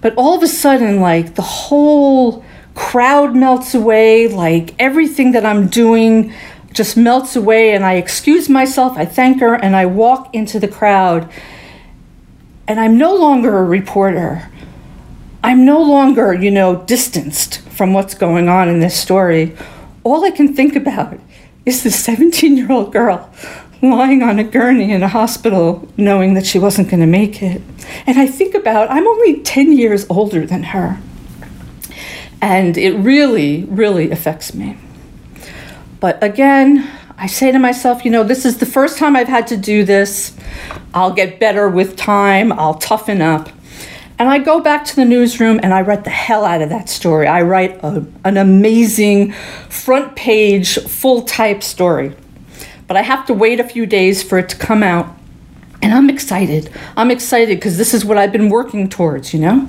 but all of a sudden, like the whole crowd melts away, like everything that I'm doing just melts away, and I excuse myself, I thank her, and I walk into the crowd. And I'm no longer a reporter. I'm no longer, you know, distanced from what's going on in this story. All I can think about is the 17 year old girl lying on a gurney in a hospital knowing that she wasn't going to make it. And I think about, I'm only 10 years older than her. And it really, really affects me. But again, I say to myself, you know, this is the first time I've had to do this. I'll get better with time, I'll toughen up. And I go back to the newsroom and I write the hell out of that story. I write a, an amazing front page, full type story. But I have to wait a few days for it to come out. And I'm excited. I'm excited because this is what I've been working towards, you know?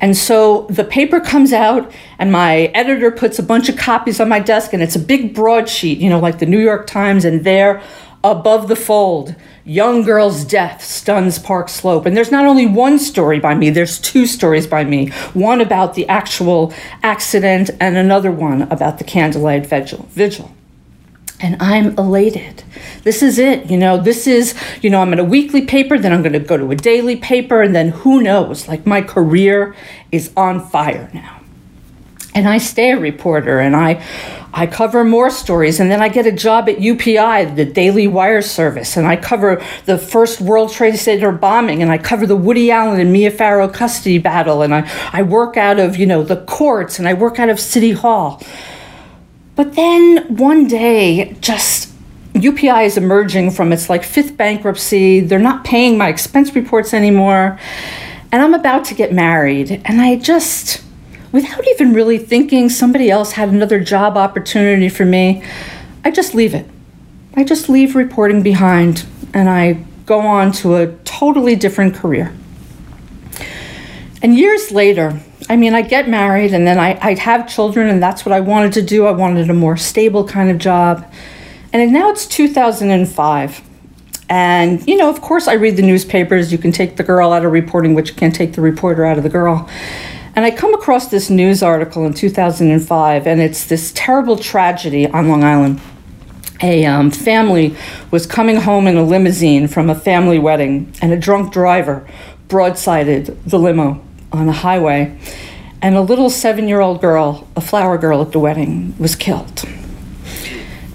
And so the paper comes out, and my editor puts a bunch of copies on my desk, and it's a big broadsheet, you know, like the New York Times, and there above the fold, young girl's death stuns Park Slope. And there's not only one story by me, there's two stories by me one about the actual accident, and another one about the candlelight vigil. And I'm elated. This is it. You know, this is, you know, I'm in a weekly paper, then I'm going to go to a daily paper, and then who knows? Like my career is on fire now. And I stay a reporter and I I cover more stories and then I get a job at UPI, the Daily Wire service, and I cover the first World Trade Center bombing and I cover the Woody Allen and Mia Farrow custody battle and I, I work out of, you know, the courts and I work out of City Hall. But then one day, just UPI is emerging from its like fifth bankruptcy. They're not paying my expense reports anymore. And I'm about to get married. And I just, without even really thinking somebody else had another job opportunity for me, I just leave it. I just leave reporting behind and I go on to a totally different career. And years later, I mean, I get married and then I, I'd have children, and that's what I wanted to do. I wanted a more stable kind of job. And now it's 2005. And, you know, of course, I read the newspapers. You can take the girl out of reporting, which you can't take the reporter out of the girl. And I come across this news article in 2005, and it's this terrible tragedy on Long Island. A um, family was coming home in a limousine from a family wedding, and a drunk driver broadsided the limo on a highway. And a little seven year old girl, a flower girl at the wedding, was killed.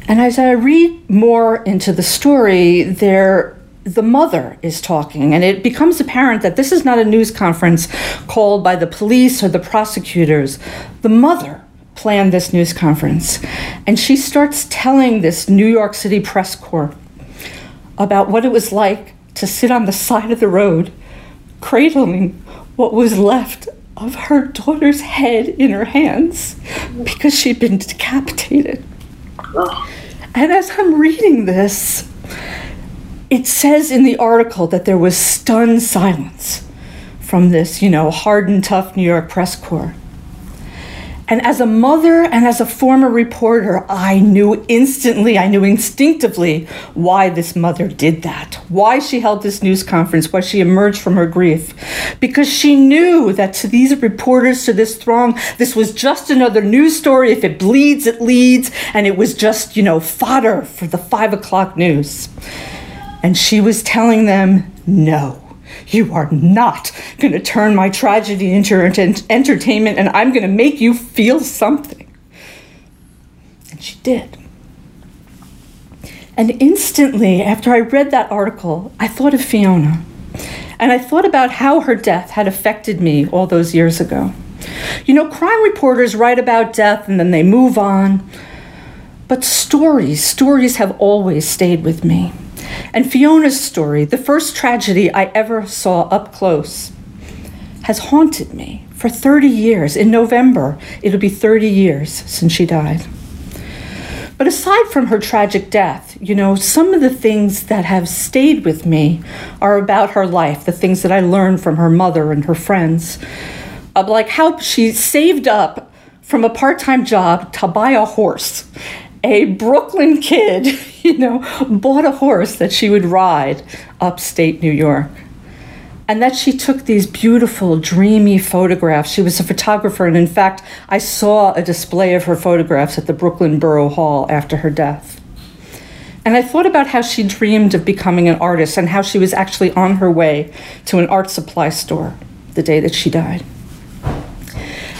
And as I read more into the story, there the mother is talking, and it becomes apparent that this is not a news conference called by the police or the prosecutors. The mother planned this news conference, and she starts telling this New York City press corps about what it was like to sit on the side of the road, cradling what was left of her daughter's head in her hands because she'd been decapitated. And as I'm reading this, it says in the article that there was stunned silence from this, you know, hard and tough New York press corps. And as a mother and as a former reporter, I knew instantly, I knew instinctively why this mother did that, why she held this news conference, why she emerged from her grief. Because she knew that to these reporters, to this throng, this was just another news story. If it bleeds, it leads. And it was just, you know, fodder for the five o'clock news. And she was telling them, no. You are not going to turn my tragedy into ent- entertainment, and I'm going to make you feel something. And she did. And instantly, after I read that article, I thought of Fiona. And I thought about how her death had affected me all those years ago. You know, crime reporters write about death and then they move on. But stories, stories have always stayed with me. And Fiona's story, the first tragedy I ever saw up close, has haunted me for 30 years. In November, it'll be 30 years since she died. But aside from her tragic death, you know, some of the things that have stayed with me are about her life, the things that I learned from her mother and her friends. Like how she saved up from a part time job to buy a horse a Brooklyn kid, you know, bought a horse that she would ride upstate New York. And that she took these beautiful, dreamy photographs. She was a photographer, and in fact, I saw a display of her photographs at the Brooklyn Borough Hall after her death. And I thought about how she dreamed of becoming an artist and how she was actually on her way to an art supply store the day that she died.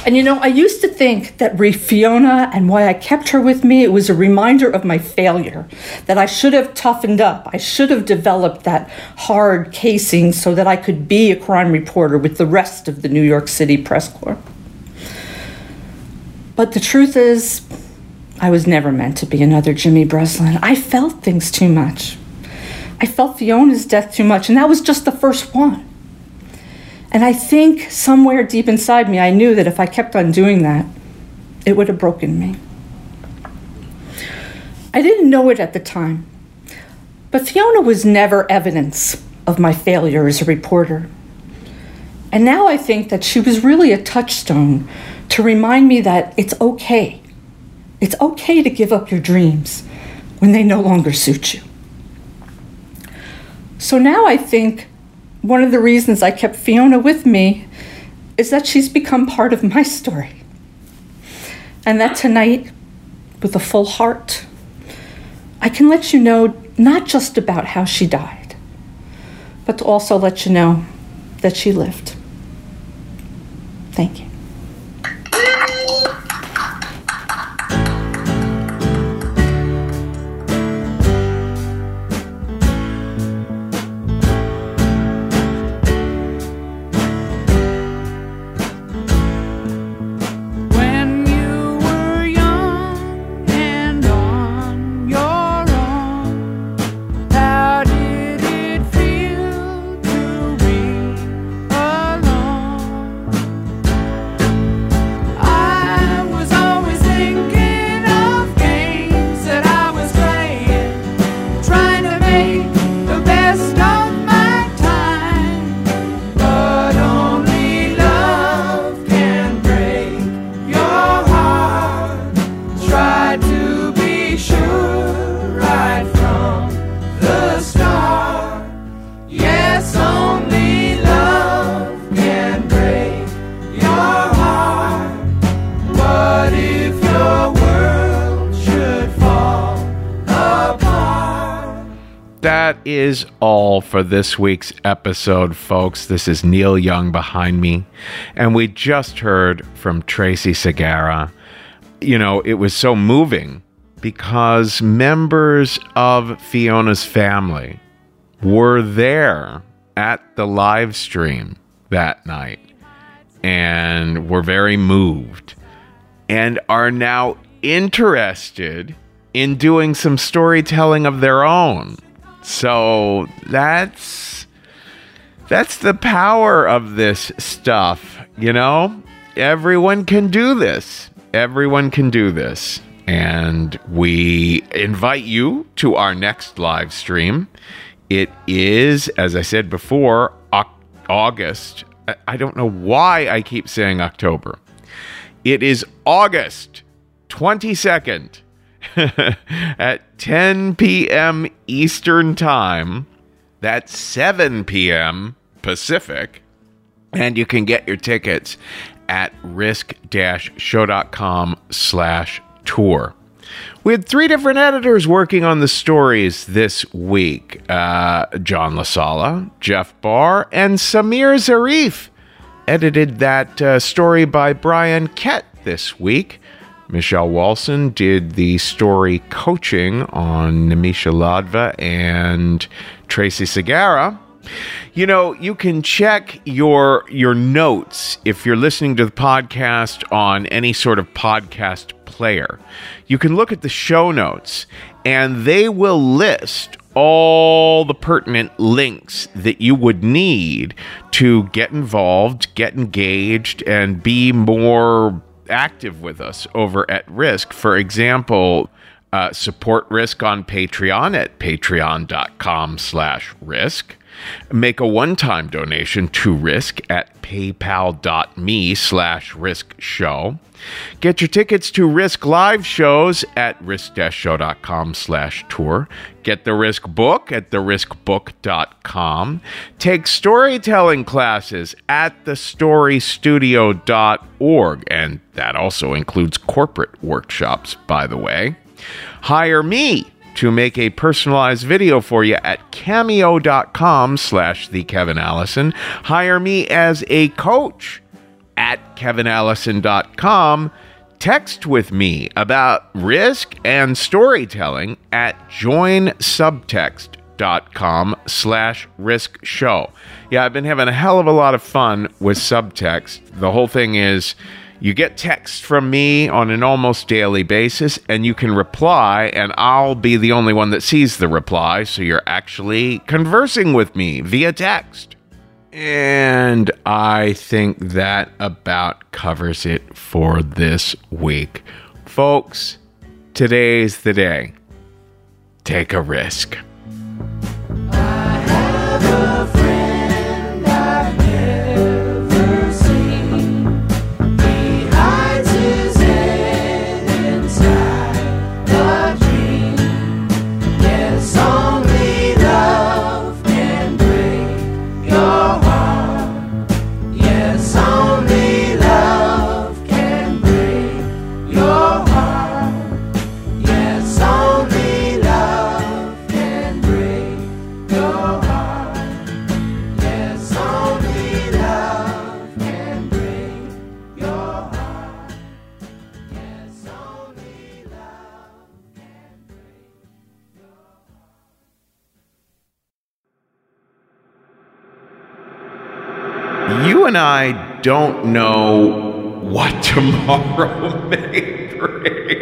And you know, I used to think that Fiona and why I kept her with me, it was a reminder of my failure, that I should have toughened up. I should have developed that hard casing so that I could be a crime reporter with the rest of the New York City press corps. But the truth is, I was never meant to be another Jimmy Breslin. I felt things too much. I felt Fiona's death too much, and that was just the first one. And I think somewhere deep inside me, I knew that if I kept on doing that, it would have broken me. I didn't know it at the time, but Fiona was never evidence of my failure as a reporter. And now I think that she was really a touchstone to remind me that it's okay. It's okay to give up your dreams when they no longer suit you. So now I think one of the reasons I kept Fiona with me is that she's become part of my story. And that tonight, with a full heart, I can let you know not just about how she died, but to also let you know that she lived. Thank you. For this week's episode, folks. This is Neil Young behind me, and we just heard from Tracey Segarra. You know, it was so moving because members of Fiona's family were there at the live stream that night and were very moved and are now interested in doing some storytelling of their own. So that's that's the power of this stuff, you know? Everyone can do this. Everyone can do this. And we invite you to our next live stream. It is, as I said before, August. I- don't know why I keep saying October. It is August 22nd at 10 p.m. Eastern Time. That's 7 p.m. Pacific. And you can get your tickets at risk-show.com slash tour. We had three different editors working on the stories this week uh, John Lasala, Jeff Barr, and Samir Zarif edited that uh, story by Bryan Kett this week. Michelle Walson did the story coaching on Nimisha Ladva and Tracey Segarra. You know, you can check your your notes if you're listening to the podcast on any sort of podcast player. You can look at the show notes and they will list all the pertinent links that you would need to get involved, get engaged and be more active with us over at Risk. For example, uh, support Risk on Patreon at patreon.com slash risk. Make a one-time donation to Risk at paypal.me slash risk show. Get your tickets to Risk live shows at risk-show.com slash tour. Get the Risk book at theriskbook.com. Take storytelling classes at thestorystudio.org. And that also includes corporate workshops, by the way. Hire me to make a personalized video for you at cameo.com slash the Kevin Allison. Hire me as a coach at kevinallison.com. Text with me about risk and storytelling at joinsubtext.com slash risk show. Yeah, I've been having a hell of a lot of fun with subtext. The whole thing is you get text from me on an almost daily basis, and you can reply, and I'll be the only one that sees the reply. So you're actually conversing with me via text. And I think that about covers it for this week. Folks, today's the day. Take a risk. And I don't know what tomorrow may bring.